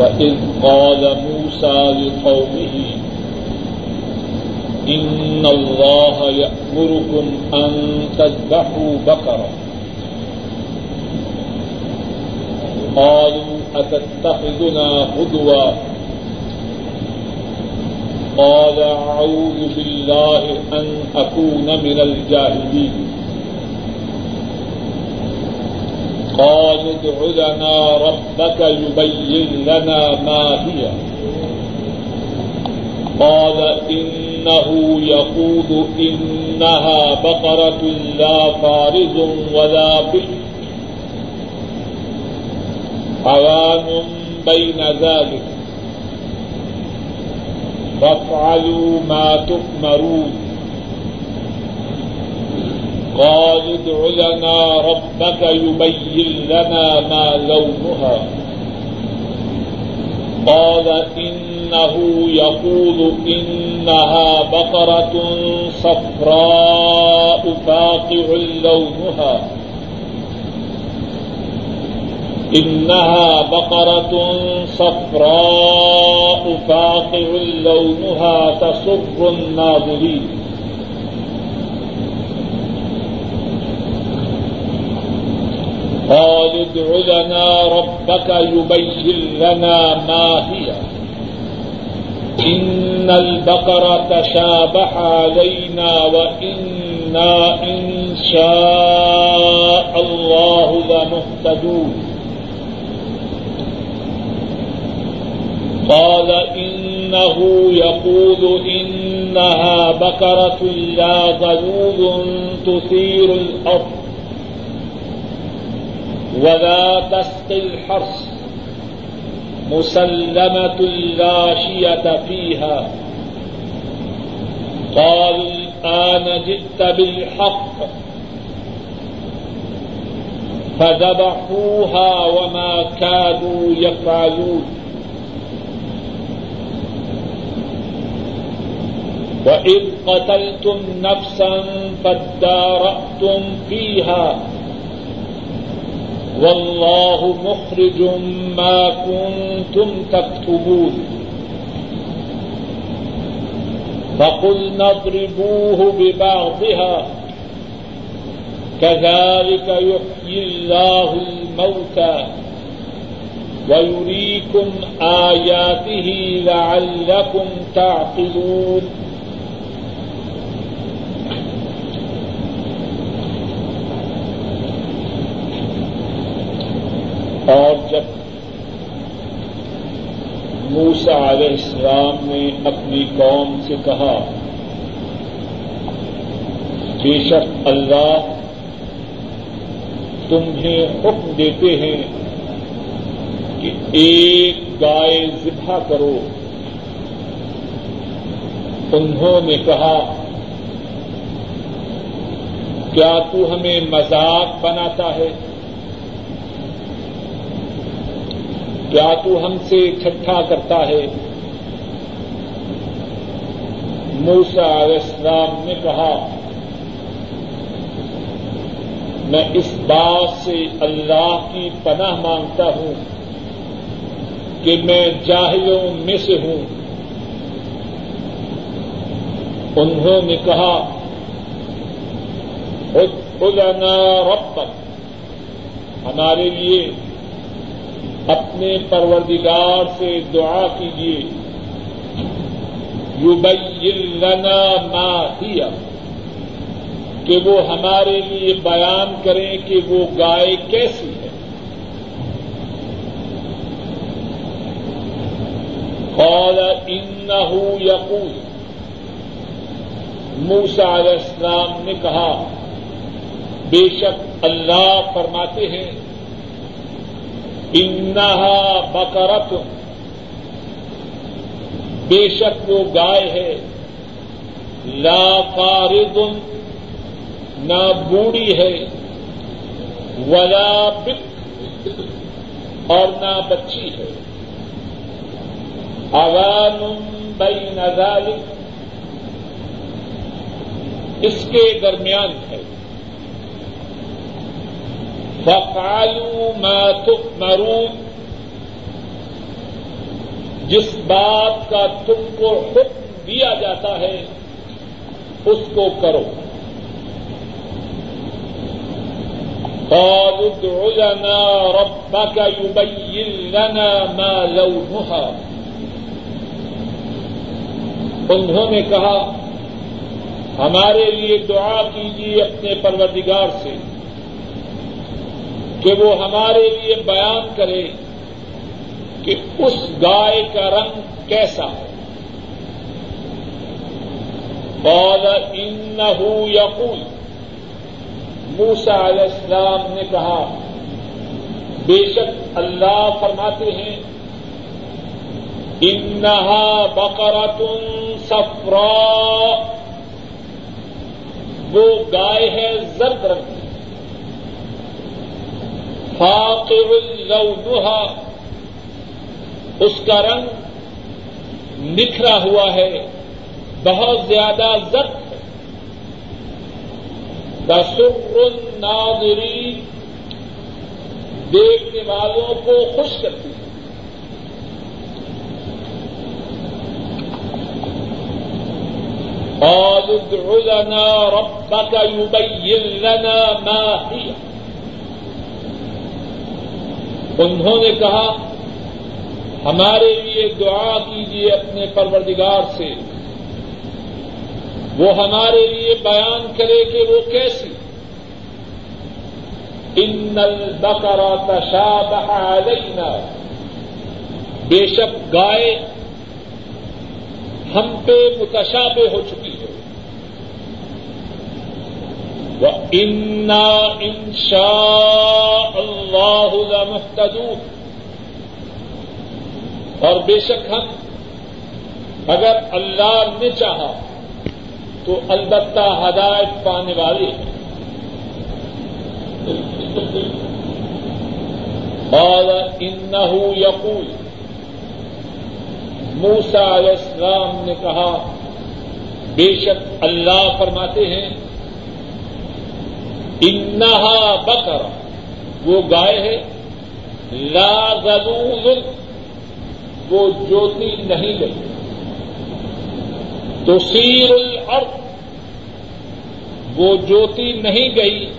وإذ قال موسى لقومه إن الله يأمركم أن تذبحوا بقرة قالوا أتتخذنا هدوا قال أعوذ بالله أن أكون من الجاهلين قال ادع لنا ربك يبين لنا ما هي. قال إنه يقول إنها بقرة لا فارض ولا بكر عوام بين ذلك. فافعلوا ما تؤمرون. قال ادع لنا ربك يبين لنا ما لونها. قال إنه يقول إنها بقرة صفراء فاقع لونها. إنها بقرة صفراء فاقع لونها تسر الناظرين. قال ادع لنا ربك يبين لنا ما هي. إن البقرة تشابه علينا وإنا إن شاء الله لمهتدون. قال إنه يقول إنها بقرة لا ظلول تثير الأرض. ولا تسقي الحرث مسلمة لا شية فيها. قال الآن جئت بالحق فذبحوها وما كادوا يفعلون. وإذ قتلتم نفسا فادارأتم فيها. والله مخرج ما كنتم تكتبون فقلنا اضربوه ببعضها. كذلك يحيي الله الموتى ويريكم آياته لعلكم تعقلون. اور جب موسا علیہ السلام نے اپنی قوم سے کہا، بے شک اللہ تمہیں حکم دیتے ہیں کہ ایک گائے ذبح کرو۔ انہوں نے کہا، کیا تو ہمیں مذاق بناتا ہے؟ کیا تو ہم سے ٹھٹھا کرتا ہے؟ موسا علیہ السلام نے کہا، میں اس بات سے اللہ کی پناہ مانگتا ہوں کہ میں جاہلوں میں سے ہوں۔ انہوں نے کہا ادنا رب ہمارے لیے اپنے پروردگار سے دعا کیجیے یبین لنا ما ہی۔ کہ وہ ہمارے لیے بیان کریں کہ وہ گائے کیسی ہے۔ قال انه يقول موسا علیہ السلام نے کہا، بے شک اللہ فرماتے ہیں انہا بکرت بے شک وہ گائے ہے۔ لا فارد نہ بوڑھی ہے۔ ولا بک اور نہ بچی ہے۔ اوان بین ذلك اس کے درمیان ہے۔ فقالوا ما تؤمرون۔ جس بات کا تم کو حکم دیا جاتا ہے، اس کو کرو۔ قالوا ادع لنا ربك يبين لنا ما لونها۔ انہوں نے کہا، ہمارے لیے دعا کیجیے اپنے پروردگار سے۔ کہ وہ ہمارے لیے بیان کرے کہ اس گائے کا رنگ کیسا ہے۔ اور ان یقول موسا علیہ السلام نے کہا، بے شک اللہ فرماتے ہیں، انہا بقرتن سفرا وہ گائے ہے زرد رنگ فاقر لونها اس کا رنگ نکھرا ہوا ہے، بہت زیادہ زرد ہے۔ دسر الناظرین، دیکھنے والوں کو خوش کرتی ہے۔ اور لنا ربك يبين لنا ما هي انہوں نے کہا، ہمارے لیے دعا کیجیے اپنے پروردگار سے۔ وہ ہمارے لیے بیان کرے کہ وہ کیسی۔ ان البقر تشابہ علینا بے شک گائے ہم پہ متشابہ ہو چکی۔ ہے وہ انا انشا اللہ اور بے شک ہم، اگر اللہ نے چاہا، تو البتہ ہدایت پانے والے ہیں۔ اور انہو یقول موسا علیہ السلام نے کہا، بے شک اللہ فرماتے ہیں انہا بکر۔ وہ گائے ہے۔ لا ضرور وہ جوتی نہیں گئی۔ تو سیر الارض۔ وہ جوتی نہیں گئی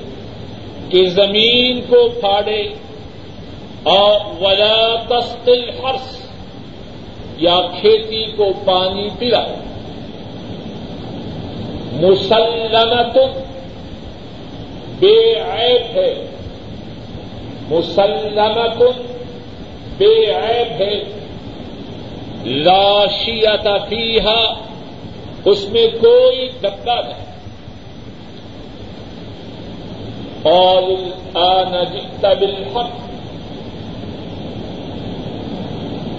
کہ زمین کو پھاڑے۔ اور ولا تستل ہرس یا کھیتی کو پانی پلا مسلمت بے عیب ہے۔ مسلمت بے عیب ہے۔ لاشیت فیحا اس میں کوئی دبا نہیں۔ اور جیتا بالحق۔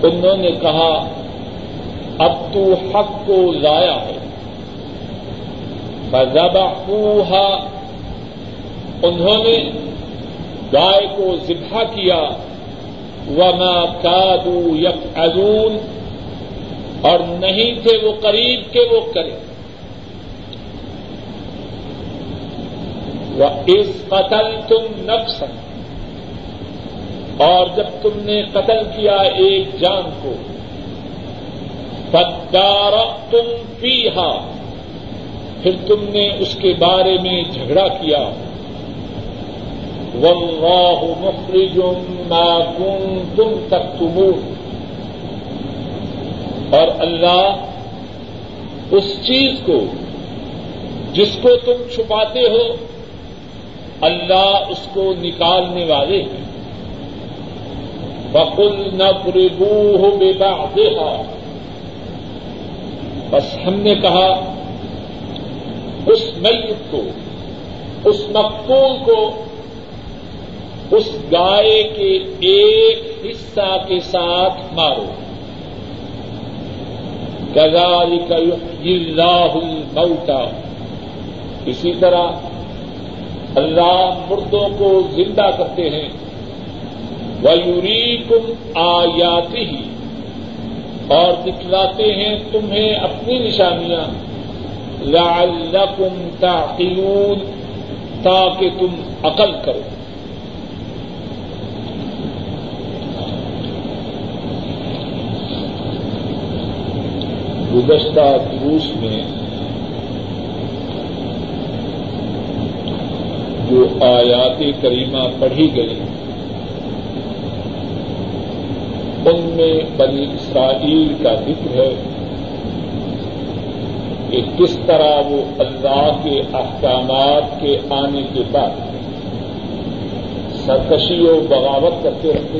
انہوں نے کہا، اب تو حق کو لایا ہے۔ فذبحوها انہوں نے گائے کو ذبح کیا، وما كادوا يفعلون۔ اور نہیں تھے وہ قریب کے وہ کرے۔ وہ اس قتل تم نفس اور جب تم نے قتل کیا ایک جان کو بدار تم پیہا پھر تم نے اس کے بارے میں جھگڑا کیا۔ واللہ مخرج ما کنتم تکتمون اور اللہ اس چیز کو جس کو تم چھپاتے ہو، اللہ اس کو نکالنے والے ہیں۔ بکل نہ پریبو ہو بے بس ہم نے کہا، اس میت کو، اس مقبول کو اس گائے کے ایک حصہ کے ساتھ مارو۔ گزاری کا راہل موٹا اسی طرح اللہ مردوں کو زندہ کرتے ہیں۔ ویوری کم آیاتی ہی اور دکھلاتے ہیں تمہیں اپنی نشانیاں۔ لعلکم تعقلون۔ تاکہ تم عقل کرو۔ گزشتہ دروس میں جو آیات کریمہ پڑھی گئی، ان میں بنی اسرائیل کا ذکر ہے کہ کس طرح وہ اللہ کے احکامات کے آنے کے بعد سرکشی و بغاوت کرتے رہتے۔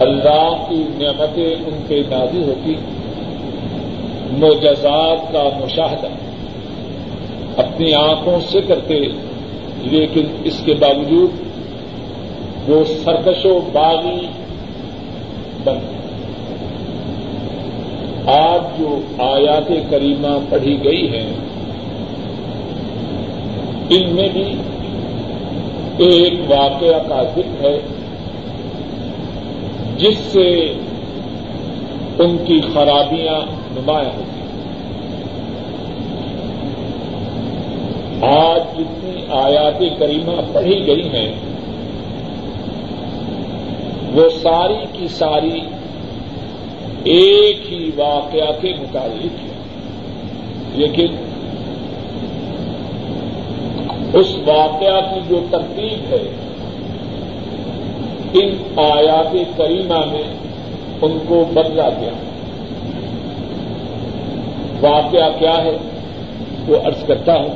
اللہ کی نعمتیں ان پہ نازی ہوتی معجزات کا مشاہدہ۔ اپنی آنکھوں سے کرتے، لیکن اس کے باوجود وہ سرکش و باغی بن۔ آج جو آیات کریمہ پڑھی گئی ہیں، ان میں بھی ایک واقعہ کا ذکر ہے۔ جس سے ان کی خرابیاں نمایاں ہوتی ہیں۔ آج جتنی آیات کریمہ پڑھی گئی ہیں، وہ ساری کی ساری ایک ہی واقعہ کے متعلق ہے۔ لیکن اس واقعہ کی جو ترتیب ہے ان آیات کریمہ میں ان کو بدلا گیا واقعہ کیا ہے وہ ارض کرتا ہوں۔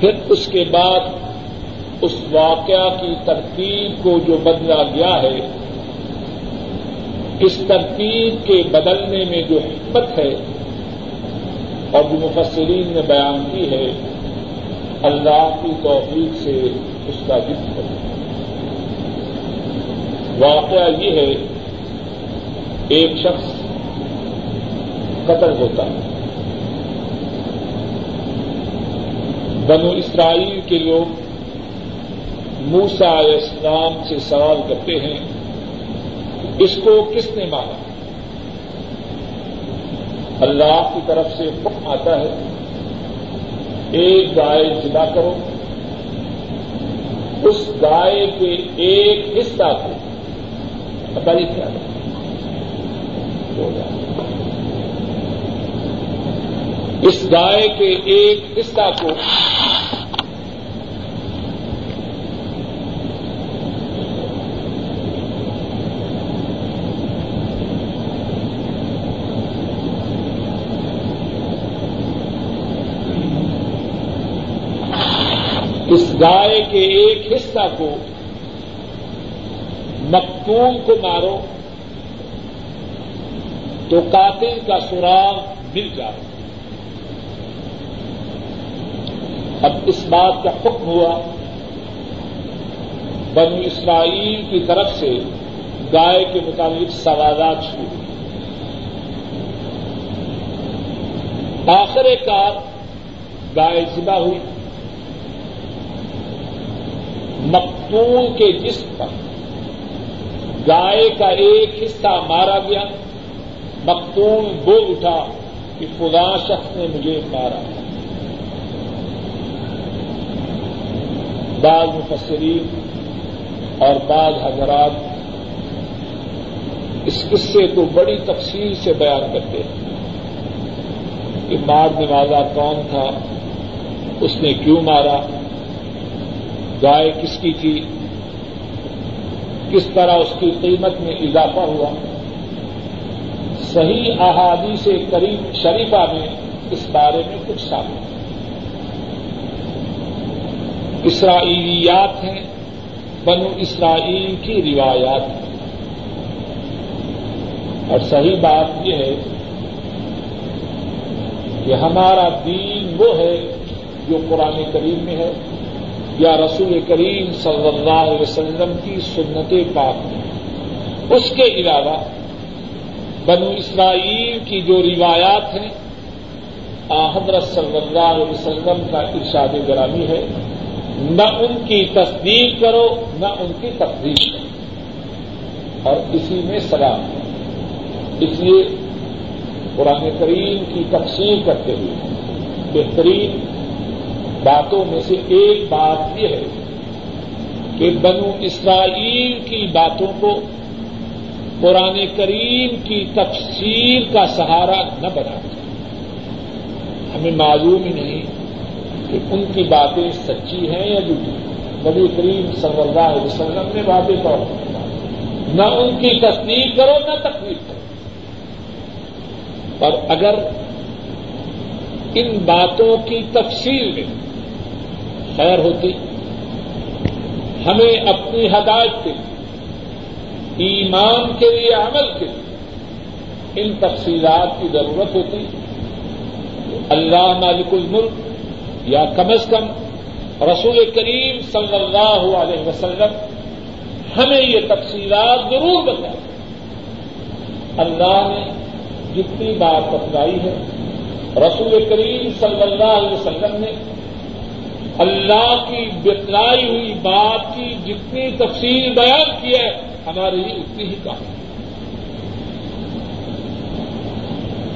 پھر اس کے بعد اس واقعہ کی ترتیب کو جو بدلا گیا ہے، اس ترتیب کے بدلنے میں جو حکمت ہے، اور جو مفسرین نے بیان کی ہے، اللہ کی توفیق سے اس کا ذکر ہے واقعہ یہ ہے، ایک شخص قتل ہوتا ہے۔ بنو اسرائیل کے لوگ موسا علیہ السلام سے سوال کرتے ہیں، اس کو کس نے مارا؟ اللہ کی طرف سے حکم آتا ہے، ایک گائے جدا کرو۔ اس گائے کے ایک حصہ کو بڑی کیا اس گائے کے ایک حصہ کو اس گائے کے ایک حصہ کو مقتول کو مارو تو قاتل کا سراغ مل جائے۔ اب اس بات کا حکم ہوا۔ بنی اسرائیل کی طرف سے گائے کے متعلق سوالات شروع ہوئے۔ آخر کار گائے ذبح ہوئی۔ مقتول کے جسم پر گائے کا ایک حصہ مارا گیا، مقتول بول اٹھا کہ خدا شخص نے مجھے مارا۔ بعض مفسرین اور بعض حضرات اس قصے کو بڑی تفصیل سے بیان کرتے ہیں کہ مار نوازا کون تھا، اس نے کیوں مارا، گائے کس کی تھی کس طرح اس کی قیمت میں اضافہ ہوا۔ صحیح احادی سے قریب شریفہ میں اس بارے میں کچھ ثابت اسرائیلیات ہیں، بنو اسرائیل کی روایات ہیں۔ اور صحیح بات یہ ہے کہ ہمارا دین وہ ہے جو قرآن کریم میں ہے۔ یا رسول کریم صلی اللہ علیہ وسلم کی سنت پاک اس کے علاوہ بنو اسرائیل کی جو روایات ہیں حضرت صلی اللہ علیہ وسلم کا ارشاد گرامی ہے، نہ ان کی تصدیق کرو، نہ ان کی تقدیق کرو۔ اور اسی میں سلام۔ اس لیے قرآن کریم کی تقسیم کرتے ہوئے بہترین باتوں میں سے ایک بات یہ ہے کہ بنو اسرائیل کی باتوں کو قرآن کریم کی تفصیل کا سہارا نہ بنا ہمیں معلوم ہی نہیں کہ ان کی باتیں سچی ہیں یا جھوٹی۔ نبی کریم صلی اللہ علیہ وسلم نے باتیں کرو نہ ان کی تصدیق کرو، نہ تکلیف کرو۔ اور اگر ان باتوں کی تفصیل میں خیر ہوتی، ہمیں اپنی ہدایت کے لیے، ایمان کے لیے، عمل کے لیے ان تفصیلات کی ضرورت ہوتی۔ اللہ مالک الملک یا کم از کم رسول کریم صلی اللہ علیہ وسلم ہمیں یہ تفصیلات ضرور بتائیں۔ اللہ نے جتنی بات بتلائی ہے، رسول کریم صلی اللہ علیہ وسلم نے اللہ کی بتلائی ہوئی بات کی جتنی تفصیل بیان کی ہے، ہمارے لیے اتنی ہی کہا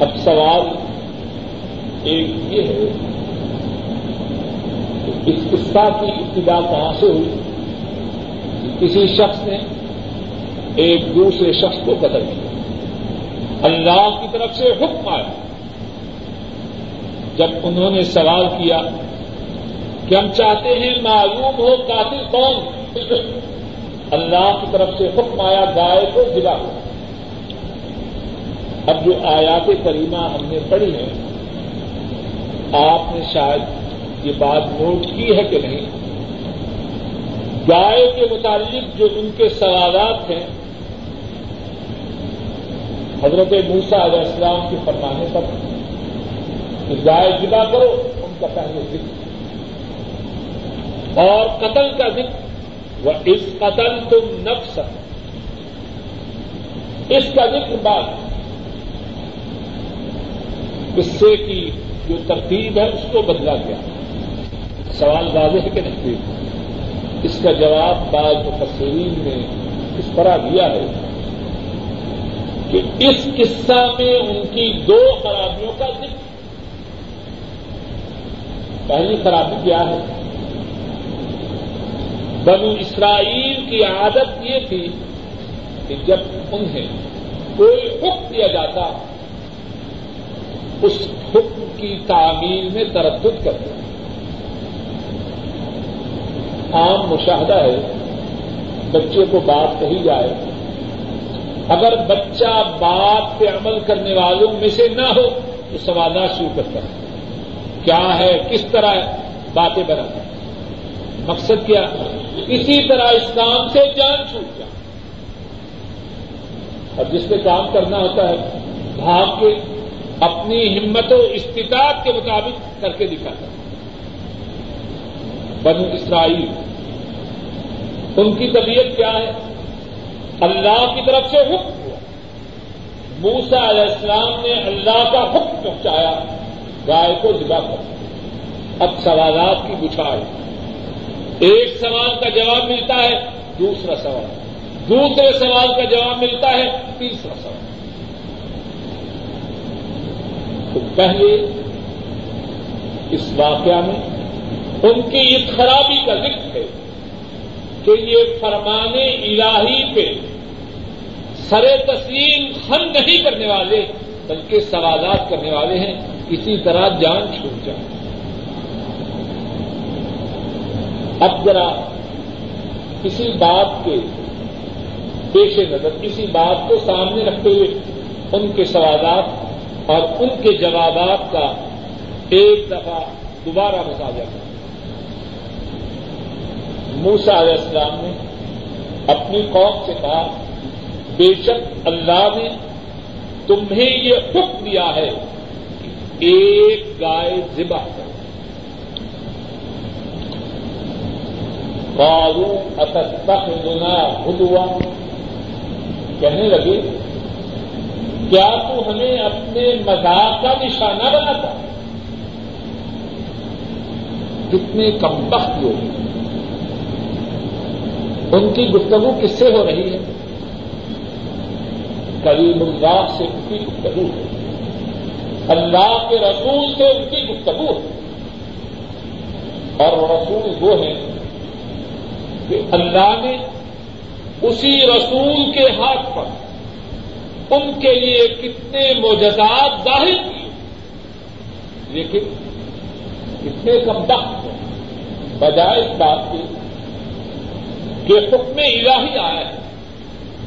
اب سوال ایک یہ ہے اس قصہ کی ابتدا کہاں سے ہوئی؟ کسی شخص نے ایک دوسرے شخص کو قتل کیا۔ اللہ کی طرف سے حکم آیا۔ جب انہوں نے سوال کیا کہ ہم چاہتے ہیں معلوم ہو قاتل کون؟ اللہ کی طرف سے حکم آیا، گائے کو گرا۔ اب جو آیات کریمہ ہم نے پڑھی ہے آپ نے شاید یہ بات نوٹ کی ہے کہ نہیں؟ گائے کے متعلق جو ان کے سوالات ہیں، حضرت موسا علیہ السلام کے فرمانے پر کہ گائے جدا کرو، ان کا پہلے ذکر۔ اور قتل کا ذکر وہ اس قتل تم نفس اس کا ذکر بعد۔ قصے کی جو ترتیب ہے، اس کو بدلا گیا۔ سوال واضح ہے کہ نہیں؟ اس کا جواب بعض مفسرین نے اس طرح دیا ہے کہ اس قصہ میں ان کی دو خرابیوں کا ذکر۔ پہلی خرابی کیا ہے؟ بنو اسرائیل کی عادت یہ تھی کہ جب انہیں کوئی حکم دیا جاتا، اس حکم کی تعمیل میں تردد کرتے عام مشاہدہ ہے بچے کو بات کہی جائے۔ اگر بچہ بات پہ عمل کرنے والوں میں سے نہ ہو، تو سوالات شروع کرتا ہے۔ کیا ہے؟ کس طرح باتیں بنا مقصد کیا اسی طرح اس کام سے جان چھوٹ جائے۔ اور جس پہ کام کرنا ہوتا ہے، بھاگ کے اپنی ہمت و استطاعت کے مطابق کر کے دکھاتا ہے۔ بنو اسرائیل، ان کی طبیعت کیا ہے؟ اللہ کی طرف سے حکم ہوا۔ موسا علیہ السلام نے اللہ کا حکم پہنچایا گائے کو جگہ کر۔ اب سوالات کی بچھاڑ ایک سوال کا جواب ملتا ہے، دوسرا سوال۔ دوسرے سوال کا جواب ملتا ہے، تیسرا سوال۔ تو پہلے اس واقعہ میں ان کی اس خرابی کا ذکر ہے کہ یہ فرمانے الہی پہ سر تسلیم خم نہیں کرنے والے، بلکہ سوالات کرنے والے ہیں۔ اسی طرح جان چھوٹ جائے۔ اب ذرا کسی بات کے پیش نظر، کسی بات کو سامنے رکھتے ہوئے ان کے سوالات اور ان کے جوابات کا ایک دفعہ دوبارہ مطالعہ کریں۔ موسا علیہ السلام نے اپنی قوم سے کہا، بے شک اللہ نے تمہیں یہ حکم دیا ہے کہ ایک گائے ذبح کرو۔ بارو اتستخ گنا ہدوا کہنے لگے، کیا تو ہمیں اپنے مذاق کا نشانہ بناتا؟ کتنے کم وقت لوگ ان کی گفتگو کس سے ہو رہی ہے؟ کریم اللہ سے ان کی گفتگو ہے۔ اللہ کے رسول سے ان کی گفتگو ہے۔ اور رسول وہ ہیں کہ اللہ نے اسی رسول کے ہاتھ پر ان کے لیے کتنے موجزات ظاہر کیے۔ لیکن کتنے کم وقت بجائے اس بات کی کہ حکم الہی آیا ہے،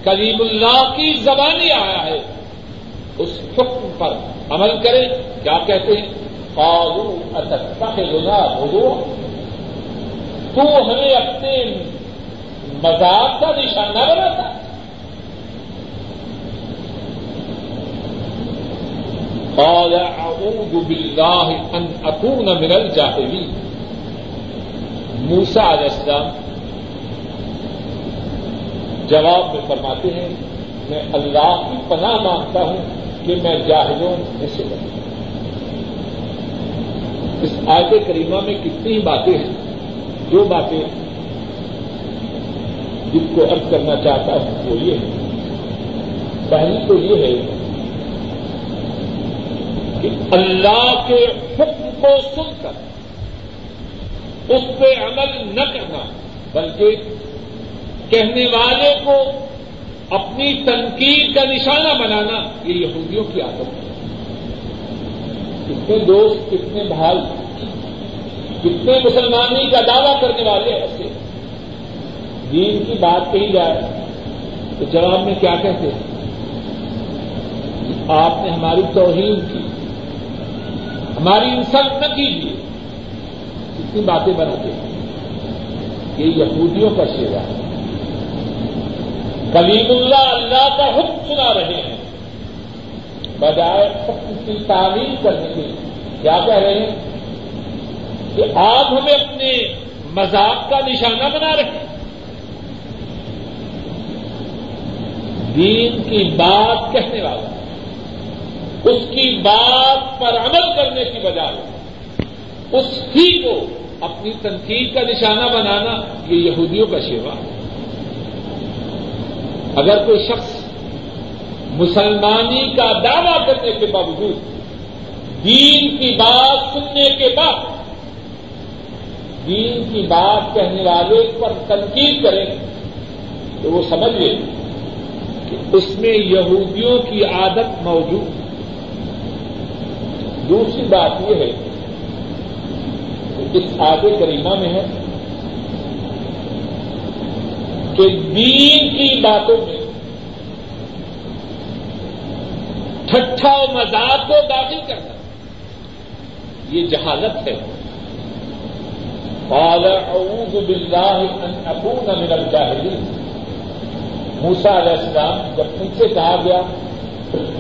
کلیم اللہ کی زبانی آیا ہے۔ اس حکم پر عمل کریں، کیا کہتے ہیں؟ فارو اتکا کے تو ہمیں اپنے مذاق کا نشانہ بناتا قال اعوذ باللہ ان اکون من الجاہلین۔ موسا علیہ السلام جواب میں فرماتے ہیں، میں اللہ کی پناہ مانگتا ہوں کہ میں جاہلوں میں سے بنوں۔ اس آیت کریمہ میں کتنی باتیں ہیں۔ جو باتیں جس کو ارد کرنا چاہتا ہوں وہ یہ ہے۔ پہلی تو یہ ہے کہ اللہ کے حکم کو سن کر، اس پہ عمل نہ کرنا، بلکہ کہنے والے کو اپنی تنقید کا نشانہ بنانا، یہ یہودیوں کی عادت ہے۔ کتنے دوست، کتنے بھائی، کتنے مسلمانی کا دعوی کرنے والے ایسے۔ ہیں دین کی بات کہی جائے، تو جواب میں کیا کہتے ہیں؟ آپ نے ہماری توہین کی، ہماری انسلٹ نہ کیجیے۔ اتنی باتیں بناتے ہیں۔ یہ یہودیوں کا شیوا ہے۔ کلیم اللہ اللہ کا حکم سنا رہے ہیں۔ بجائے حکم کی تعلیم کرنے کے کیا کہہ رہے ہیں؟ کہ آپ ہمیں اپنے مذاق کا نشانہ بنا رہے ہیں دین کی بات کہنے والا اس کی بات پر عمل کرنے کی بجائے، اس ہی کو اپنی تنقید کا نشانہ بنانا یہ یہودیوں کا شیوا ہے۔ اگر کوئی شخص مسلمانی کا دعوی کرنے کے باوجود دین کی بات سننے کے بعد دین کی بات کہنے والے پر تنقید کرے تو وہ سمجھ لے اس میں یہودیوں کی عادت موجود دوسری بات یہ ہے کہ اس آگے کریمہ میں ہے کہ دین کی باتوں میں ٹھٹھا و مزاق کو داخل کرنا یہ جہالت ہے۔ قال اعوذ باللہ ان اکون من الجاہلین۔ موسا علیہ السلام جب ان سے کہا گیا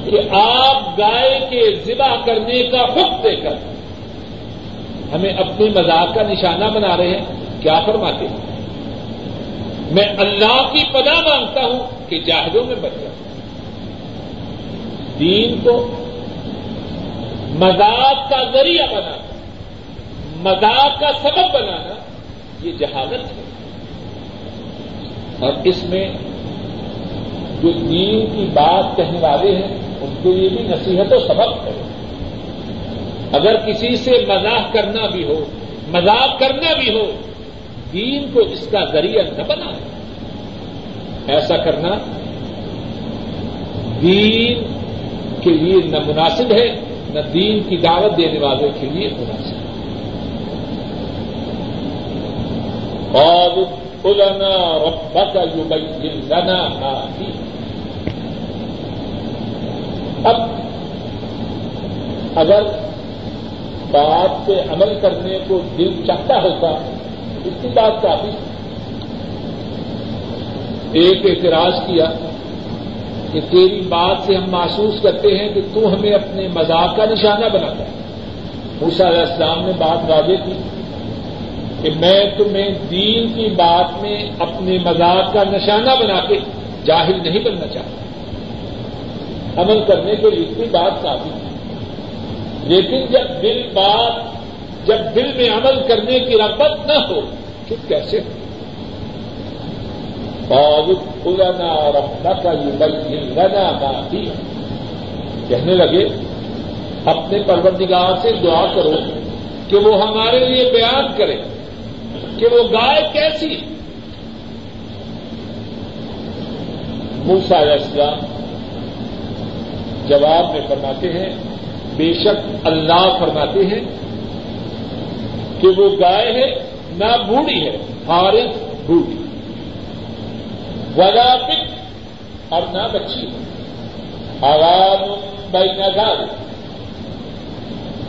کہ آپ گائے کے ذبح کرنے کا حکم دے کر ہمیں اپنے مذاق کا نشانہ بنا رہے ہیں، کیا فرماتے ہیں؟ میں اللہ کی پناہ مانگتا ہوں کہ جاہدوں میں بچ جاؤں دین کو مذاق کا ذریعہ بنانا، مذاق کا سبب بنانا، یہ جہالت ہے۔ اور اس میں جو دین کی بات کہنے والے ہیں، ان کے لیے بھی نصیحت و سبق ہے۔ اگر کسی سے مذاق کرنا بھی ہو، مذاق کرنا بھی ہو، دین کو اس کا ذریعہ نہ بنا ایسا کرنا دین کے لیے نہ مناسب ہے، نہ دین کی دعوت دینے والوں کے لیے مناسب۔ ہے اور کلنا ربک یبین لنا ما اب اگر بات پہ عمل کرنے کو دل چاہتا ہوتا، اس کی بات کافی ایک اعتراض کیا کہ تیری بات سے ہم محسوس کرتے ہیں کہ تو ہمیں اپنے مذاق کا نشانہ بناتا ہے۔ موسا علیہ السلام نے بات واضح کی کہ میں تمہیں دین کی بات میں اپنے مزاق کا نشانہ بنا کے جاہل نہیں بننا چاہتا۔ عمل کرنے کے لیے اتنی بات کافی ہے۔ لیکن جب دل بات، جب دل میں عمل کرنے کی رغبت نہ ہو پھر کیسے ہو؟ کھلانا اور اپنا کا یہ بل ملنا کافی کہنے لگے، اپنے پروردگار سے دعا کرو کہ وہ ہمارے لیے بیان کرے کہ وہ گائے کیسی موسا السلام جواب میں فرماتے ہیں، بے شک اللہ فرماتے ہیں کہ وہ گائے ہے، نہ بوڑھی ہے، فارغ بوڑھی ولا اور نہ بچی۔ آواز بین نظر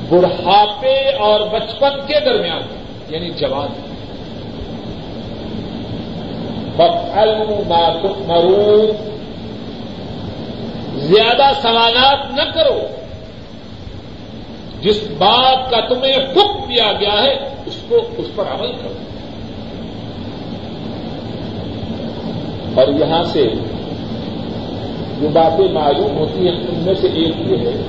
بڑھاپے اور بچپن کے درمیان یعنی جوان۔ مرو زیادہ سوالات نہ کرو۔ جس بات کا تمہیں حکم دیا گیا ہے، اس کو اس پر عمل کرو۔ اور یہاں سے جو باتیں معلوم ہوتی ہیں، ان میں سے ایک یہ ہے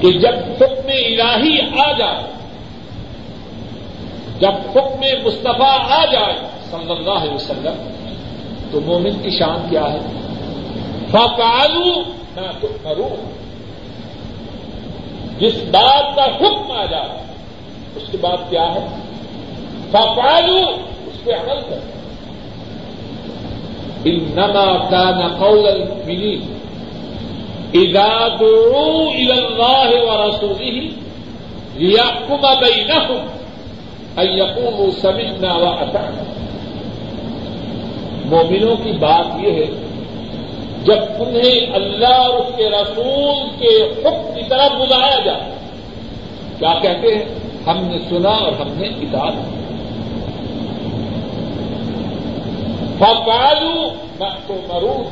کہ جب حکم الہی آ جائے، جب حکم مصطفیٰ آ جائے صلی اللہ علیہ وسلم، تو مومن کی شان کیا ہے؟ فکالو نہ کروں جس بات کا حکم آ جائے اس کے بعد کیا ہے؟ فکالو اس پہ عمل کر۔ انما كان قول المؤمنين اذا دعوا الى الله ورسوله ليحكم بينهم ان يقولوا سمعنا واطعنا مومنوں کی بات یہ ہے جب انہیں اللہ اور اس کے رسول کے حکم کی طرف بلایا جائے۔ کیا کہتے ہیں؟ ہم نے سنا اور ہم نے اطاعت فکالو نہ تو مرو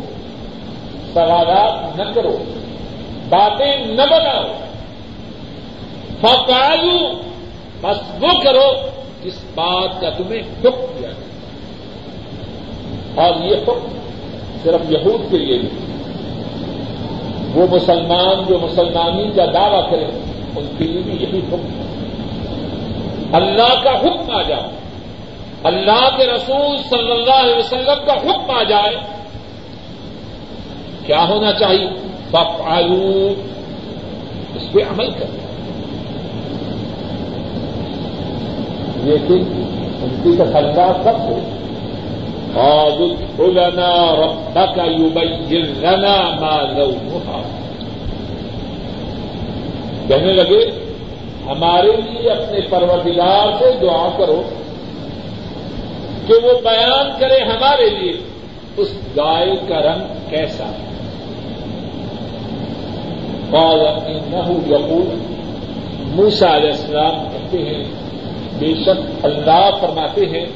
سوالات نہ کرو۔ باتیں نہ بناؤ۔ فکالو بس وہ کرو جس بات کا تمہیں حکم دیا۔ اور یہ حکم صرف یہود کے لیے نہیں۔ وہ مسلمان جو مسلمانی کا دعوی کرے، ان کے لیے بھی یہی حکم اللہ کا حکم آ جائے۔ اللہ کے رسول صلی اللہ علیہ وسلم کا حکم آ جائے۔ کیا ہونا چاہیے؟ بپ اس پہ عمل کر لیکن ان کی تسلح سب ہو اور ربا کا یو بئی رنا کہنے لگے، ہمارے لیے اپنے پروردگار سے دعا کرو کہ وہ بیان کرے ہمارے لیے اس گائے کا رنگ کیسا ہے۔ اور اپنی نحو یقول موسا علیہ السلام کہتے ہیں، بے شک اللہ فرماتے ہیں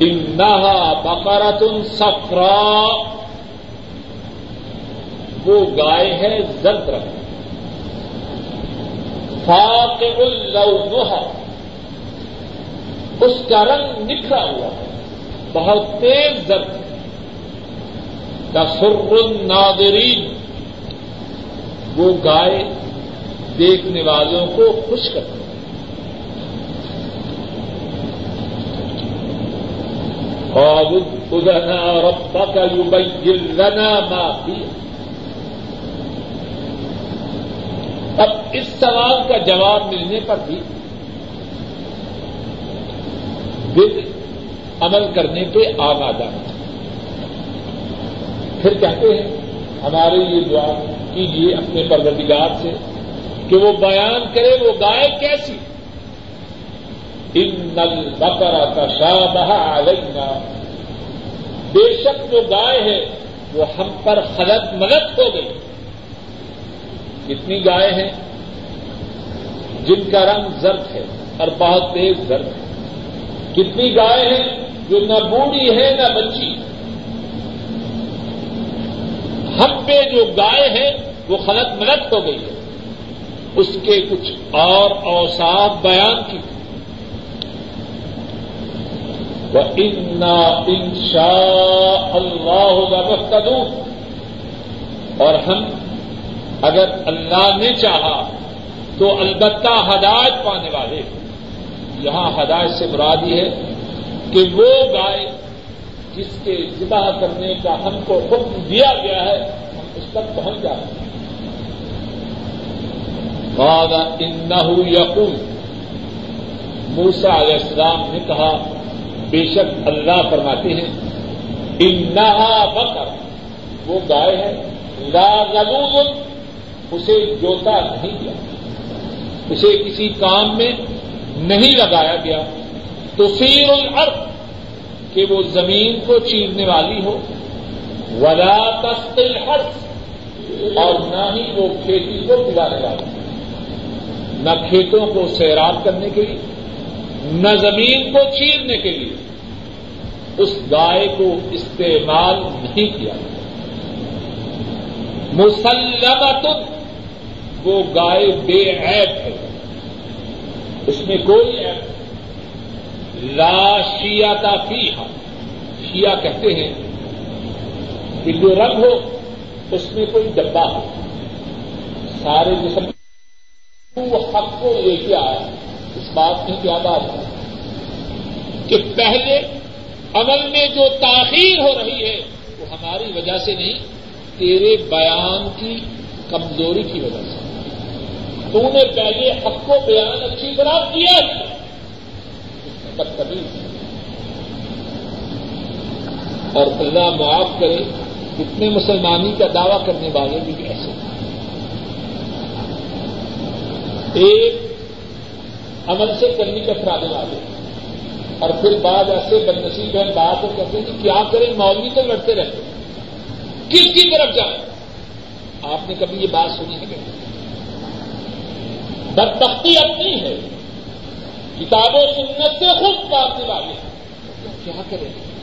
انہا بقرت سفرا وہ گائے ہے زد رنگ فاقع اللونها اس کا رنگ نکھرا ہوا ہے۔ بہت تیز درد۔ کا الناظرین۔ وہ گائے دیکھنے والوں کو خوش کرتی اور ادنا ربا کا یو لنا ما دیا اب اس سوال کا جواب ملنے پر بھی دل عمل کرنے پہ آگاہ پھر کہتے ہیں، ہمارے لیے دعا کیجیے اپنے پروردگار سے کہ وہ بیان کرے وہ گائے کیسی؟ ان نل بکرا کا شاہ بہا بے شک جو گائے ہے وہ ہم پر خلط ملت ہو گئی۔ کتنی گائے ہیں؟ جن کا رنگ زرد ہے اور بہت تیز زرد ہے۔ کتنی گائے ہیں جو نہ بوڑھی ہے، نہ بچی۔ ہم پہ جو گائے ہے وہ خلط ملت ہو گئی ہے۔ اس کے کچھ اور اوساف بیان کی۔ انا انشاء اللہ مختلو اور ہم اگر اللہ نے چاہا تو البتہ ہدایت پانے والے یہاں ہدایت سے مراد یہ ہے کہ وہ گائے جس کے ذبح کرنے کا ہم کو حکم دیا گیا ہے، ہم اس تک پہنچ جاتے ہیں ان یقون موسا علیہ السلام نے کہا بے شک اللہ فرماتے ہیں، انہا بکر، وہ گائے ہے، لا غلول اسے جوتا نہیں گیا اسے کسی کام میں نہیں لگایا گیا۔ تو سیر الارض، کہ وہ زمین کو چیرنے والی ہو۔ ولا تسقل الحرث، اور نہ ہی وہ کھیتی کو پلانے والی۔ نہ کھیتوں کو سیراب کرنے کے لیے۔ نہ زمین کو چیرنے کے لیے اس گائے کو استعمال نہیں کیا مسلمت وہ گائے بے عیب ہے۔ اس میں کوئی عیب لا شیعتا فیہا۔ شیعہ کہتے ہیں کہ جو رنگ ہو، اس میں کوئی ڈبا ہو۔ سارے جسم وہ حق کو لے کے آیا۔ اس بات کی کیا بات ہے؟ کہ پہلے عمل میں جو تاخیر ہو رہی ہے، وہ ہماری وجہ سے نہیں، تیرے بیان کی کمزوری کی وجہ سے۔ تو نے پہلے حق کو بیان اچھی طرح کیا بدتمیز۔ اور اللہ معاف کرے، کتنے مسلمانی کا دعوی کرنے والے بھی ایسے۔ ایک عمل سے کرنی کا افراد والے اور پھر بعد ایسے بد نصیب ہے بات کو کہتے ہیں کہ کیا کریں، مولوی تو لڑتے رہتے کس کی طرف جائیں؟ آپ نے کبھی یہ بات سنی ہے کہ بدبختی اپنی ہے، کتاب و سنت سے خود کاٹنے والے ہیں۔ کیا کریں؟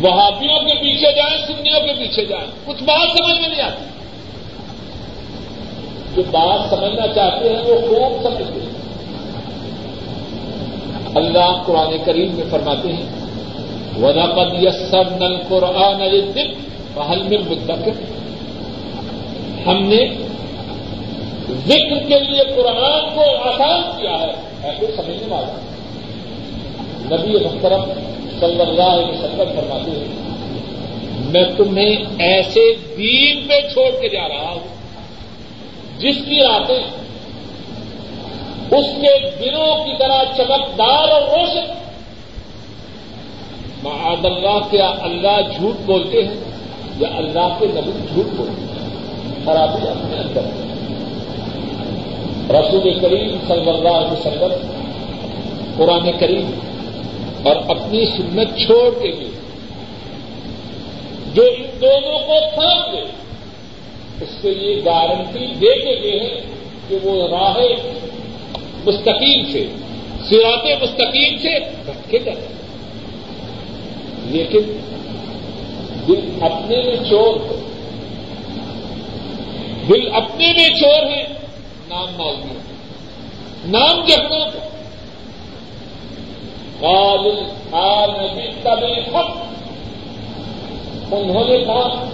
وہابیوں کے پیچھے جائیں، سنیوں کے پیچھے جائیں۔ کچھ بات سمجھ میں نہیں آتی۔ جو بات سمجھنا چاہتے ہیں، وہ خوب سمجھتے ہیں۔ اللہ قرآن کریم میں فرماتے ہیں وداقت یسر نل قرآن بحل میں مدکر ہم نے ذکر کے لیے قرآن کو آسان کیا ہے، ایسے سمجھنے والا۔ نبی محترم صلی اللہ علیہ وسلم فرماتے ہیں، میں تمہیں ایسے دین پہ چھوڑ کے جا رہا ہوں۔ جس کی راتیں اس کے دنوں کی طرح چمکدار اور روشن معاد اللہ کیا اللہ جھوٹ بولتے ہیں یا اللہ کے نبی جھوٹ بولتے ہیں؟ خرابی اپنے اندر رسول کریم صلی اللہ علیہ وسلم قرآن کریم اور اپنی سنت چھوڑ کے لیے جو ان دونوں کو تھام دے اس سے یہ گارنٹی دے کے گئے ہیں کہ وہ راہ مستقیم سے سیرات مستقیم سے رکھے جائیں لیکن دل اپنے میں چور ہے۔ دل اپنے میں چور ہے، نام معلوم نام جگہ قابل حال نبی حق۔ انہوں نے کہا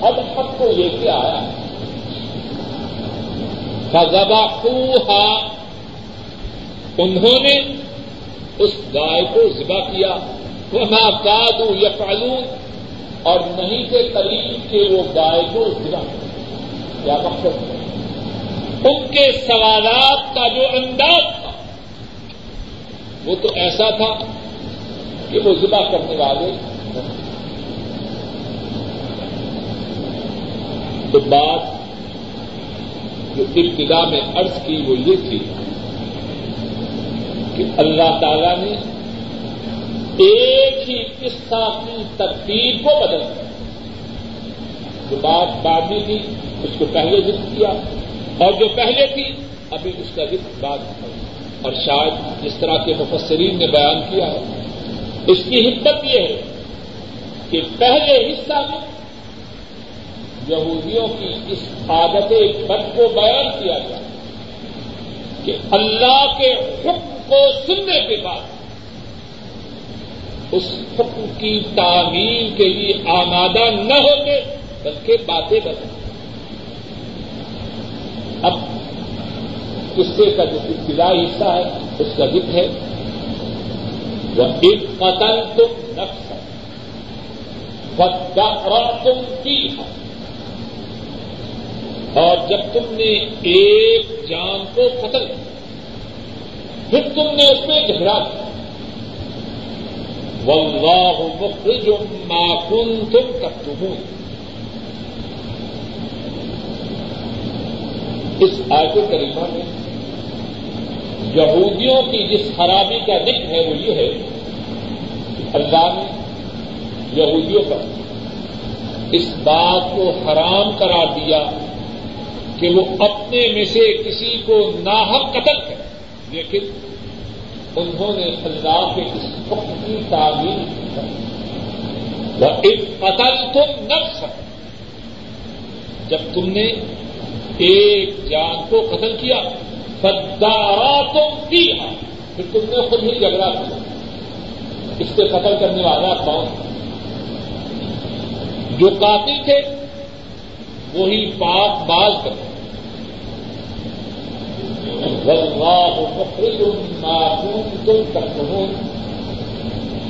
اب حق کو لے کے آیا. فضبا انہوں نے اس گائے کو ذبح کیا۔ وہ کادو یا اور نہیں کے قریب کے وہ گائے کو ذبح کیا۔ مقصد ان کے سوالات کا جو انداز تھا، وہ تو ایسا تھا کہ وہ ذبح کرنے والے تو بات جو ابتدا میں عرض کی وہ یہ تھی کہ اللہ تعالی نے ایک ہی قصہ کی ترتیب کو بدل دیا۔ جو بات بعد میں تھی، اس کو پہلے ذکر کیا۔ اور جو پہلے تھی، ابھی اس کا ذکر بعد اور شاید جس طرح کے مفسرین نے بیان کیا ہے۔ اس کی حکمت یہ ہے کہ پہلے حصہ میں یہودیوں کی اس عادت بد کو بیان کیا گیا کہ اللہ کے حکم کو سننے کے بعد اس حکم کی تعمیر کے لیے آمادہ نہ ہوتے بلکہ باتیں بتائیں اب قصے کا جو ابتدائی حصہ ہے، اس کا ذکر ہے۔ وہ ایک قتل تم نقص بدرا تم کی ہے اور جب تم نے ایک جان کو قتل پھر تم نے اس میں جھگڑا کیا واللہ مخرج ما کنتم تکتمون اس آیت کریمہ میں یہودیوں کی جس خرابی کا ذکر ہے، وہ یہ ہے کہ اللہ نے یہودیوں پر اس بات کو حرام قرار دیا۔ کہ وہ اپنے میں سے کسی کو ناحق قتل کرے۔ لیکن انہوں نے اللہ کے اس حکم کی تعمیر وہ ایک قتل تم نفس جب تم نے ایک جان کو قتل کیا فدارا تم کیا پھر تم نے خود ہی جھگڑا کیا۔ اس سے قتل کرنے والا کون؟ جو قاتل تھے وہی پاک باز کرتے تم تک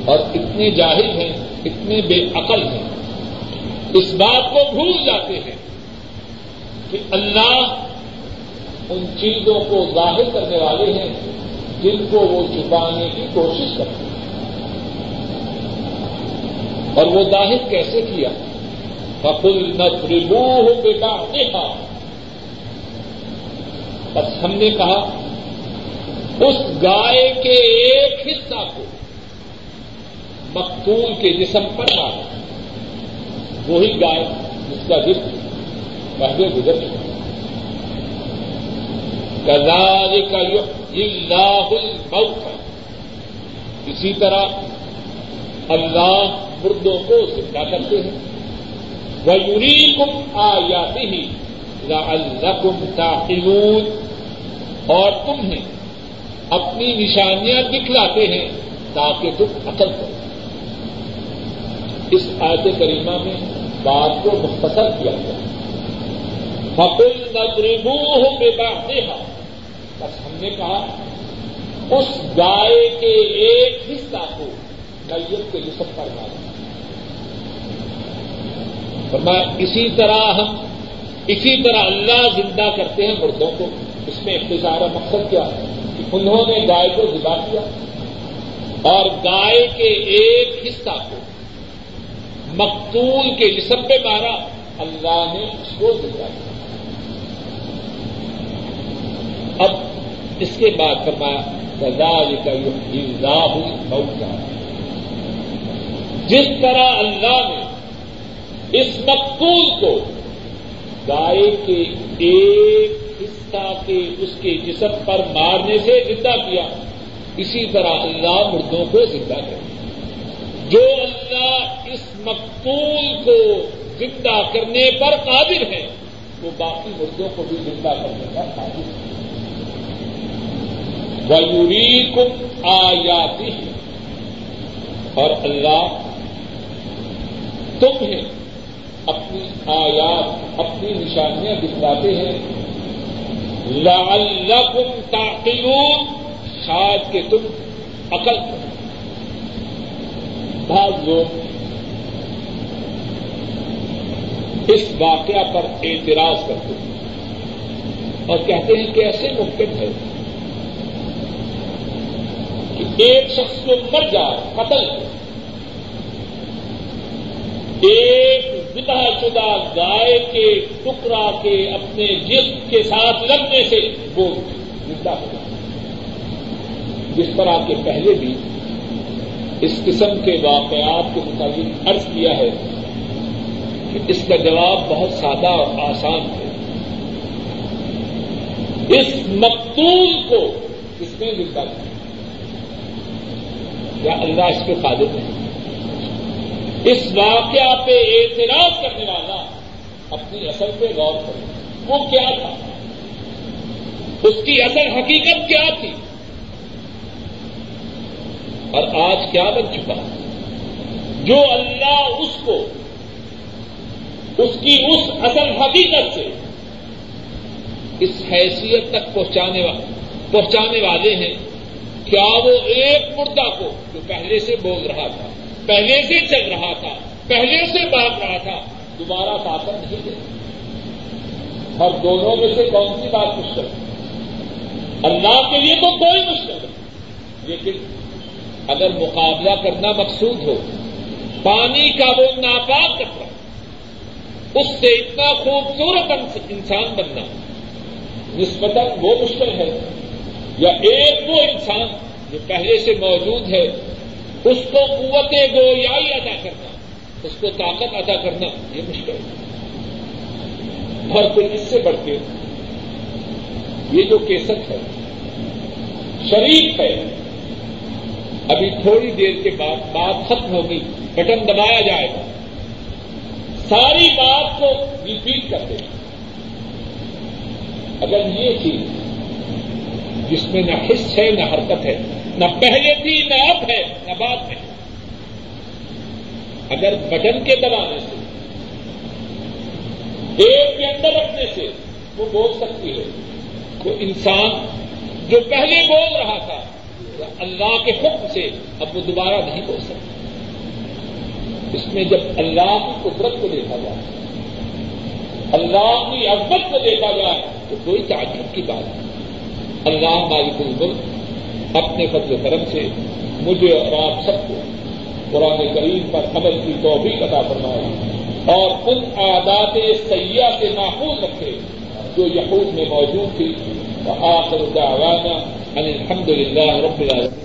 اور اتنے جاہل ہیں اتنے بے عقل ہیں۔ اس بات کو بھول جاتے ہیں کہ اللہ ان چیزوں کو ظاہر کرنے والے ہیں جن کو وہ چھپانے کی کوشش کرتے ہیں۔ اور وہ ظاہر کیسے کیا؟ فکل نبو ہو بیٹا دیکھا بس ہم نے کہا، اس گائے کے ایک حصہ کو مقتول کے جسم پر مارا وہی گائے جس کا ذکر پہلے گزر چکا۔ کزار کا اللہ الموت۔ اسی طرح اللہ مردوں کو زندہ کرتے ہیں۔ وہ کم آ جاتی ہی لعلکم تعقلون اور تمہیں اپنی نشانیاں دکھلاتے ہیں تاکہ تم عقل کرو۔ اس آیت کریمہ میں بات کو مختصر کیا گیا۔ فکل نظربو ہو بے بس ہم نے کہا، اس گائے کے ایک حصہ کو میت کے جسم پر مارا فرمایا اسی طرح ہم اسی طرح اللہ زندہ کرتے ہیں مردوں کو۔ اس میں اختصار مقصد کیا ہے؟ کہ انہوں نے گائے کو ذبح کیا اور گائے کے ایک حصہ کو مقتول کے جسم پہ مارا۔ اللہ نے اس کو زندہ کیا۔ اب اس کے بعد فرمایا سزار کا یہ ہوئی بہت جس طرح اللہ نے اس مقتول کو گائے کے ایک حصہ کے اس کے جسم پر مارنے سے زندہ کیا، اسی طرح اللہ مردوں کو زندہ کرے جو اللہ اس مقتول کو زندہ کرنے پر قادر ہے، وہ باقی مردوں کو بھی زندہ کرنے پر قادر ہے۔ ویوری کم آیاتی اور اللہ تمہیں اپنی آیات، اپنی نشانیاں دکھلاتے ہیں۔ لعلکم تعقلون، شاید کہ تم عقل بعض لوگ اس واقعہ پر اعتراض کرتے ہیں اور کہتے ہیں کہ ایسے ممکن ہے کہ ایک شخص کو مر جائے، قتل ایک بتا شدہ گائے کے ٹکڑا کے اپنے جسم کے ساتھ لگنے سے وہ زندہ ہو جس پر آپ کے پہلے بھی اس قسم کے واقعات کے مطابق عرض کیا ہے کہ اس کا جواب بہت سادہ اور آسان ہے۔ اس مقتول کو اس نے زندہ کیا؟ اللہ اس کے قابل نہیں اس واقعہ پہ اعتراض کرنے والا اپنی اصل پہ غور کرے۔ وہ کیا تھا؟ اس کی اصل حقیقت کیا تھی؟ اور آج کیا بن چکا؟ جو اللہ اس کو، اس کی اس اصل حقیقت سے اس حیثیت تک پہنچانے پہنچانے والے ہیں، کیا وہ ایک مردہ کو جو پہلے سے بول رہا تھا؟ پہلے سے چل رہا تھا، پہلے سے بات رہا تھا۔ دوبارہ طاقت نہیں دے اور دونوں میں سے کون سی بات مشکل؟ اللہ کے لیے تو کوئی مشکل نہیں۔ لیکن اگر مقابلہ کرنا مقصود ہو، پانی کا وہ ناپاک کپڑا اس سے اتنا خوبصورت انسان بننا، نسبتاً وہ مشکل ہے، یا ایک وہ انسان جو پہلے سے موجود ہے اس کو قوت گویائی ادا کرنا، اس کو طاقت ادا کرنا یہ مشکل ہے۔ اور پھر اس سے بڑھ کے یہ جو کیسٹ ہے شریف ہے۔ ابھی تھوڑی دیر کے بعد بات ختم ہوگی، بٹن دبایا جائے گا۔ ساری بات کو ریپیٹ کر دیں اگر یہ چیز جس میں نہ حص ہے، نہ حرکت ہے نہ پہلے تھی نہ اب ہے، نہ بعد میں۔ اگر بٹن کے دبانے سے ایک کے اندر رکھنے سے وہ بول سکتی ہے تو انسان جو پہلے بول رہا تھا اللہ کے حکم سے اب وہ دوبارہ نہیں بول سکتا۔ اس میں جب اللہ کی قدرت کو دیکھا جائے، اللہ کی عزمت کو دیکھا جائے، تو کوئی تعجب کی بات نہیں۔ اللہ مالک الملک اپنے فضل کرم سے مجھے اور آپ سب کو قرآن کریم پر عمل کی توفیق عطا فرمائے اور ان عادات سیاح سے محفوظ رکھے جو یہود میں موجود تھی۔ آخر دعوانا ان الحمد للہ رب العالمین۔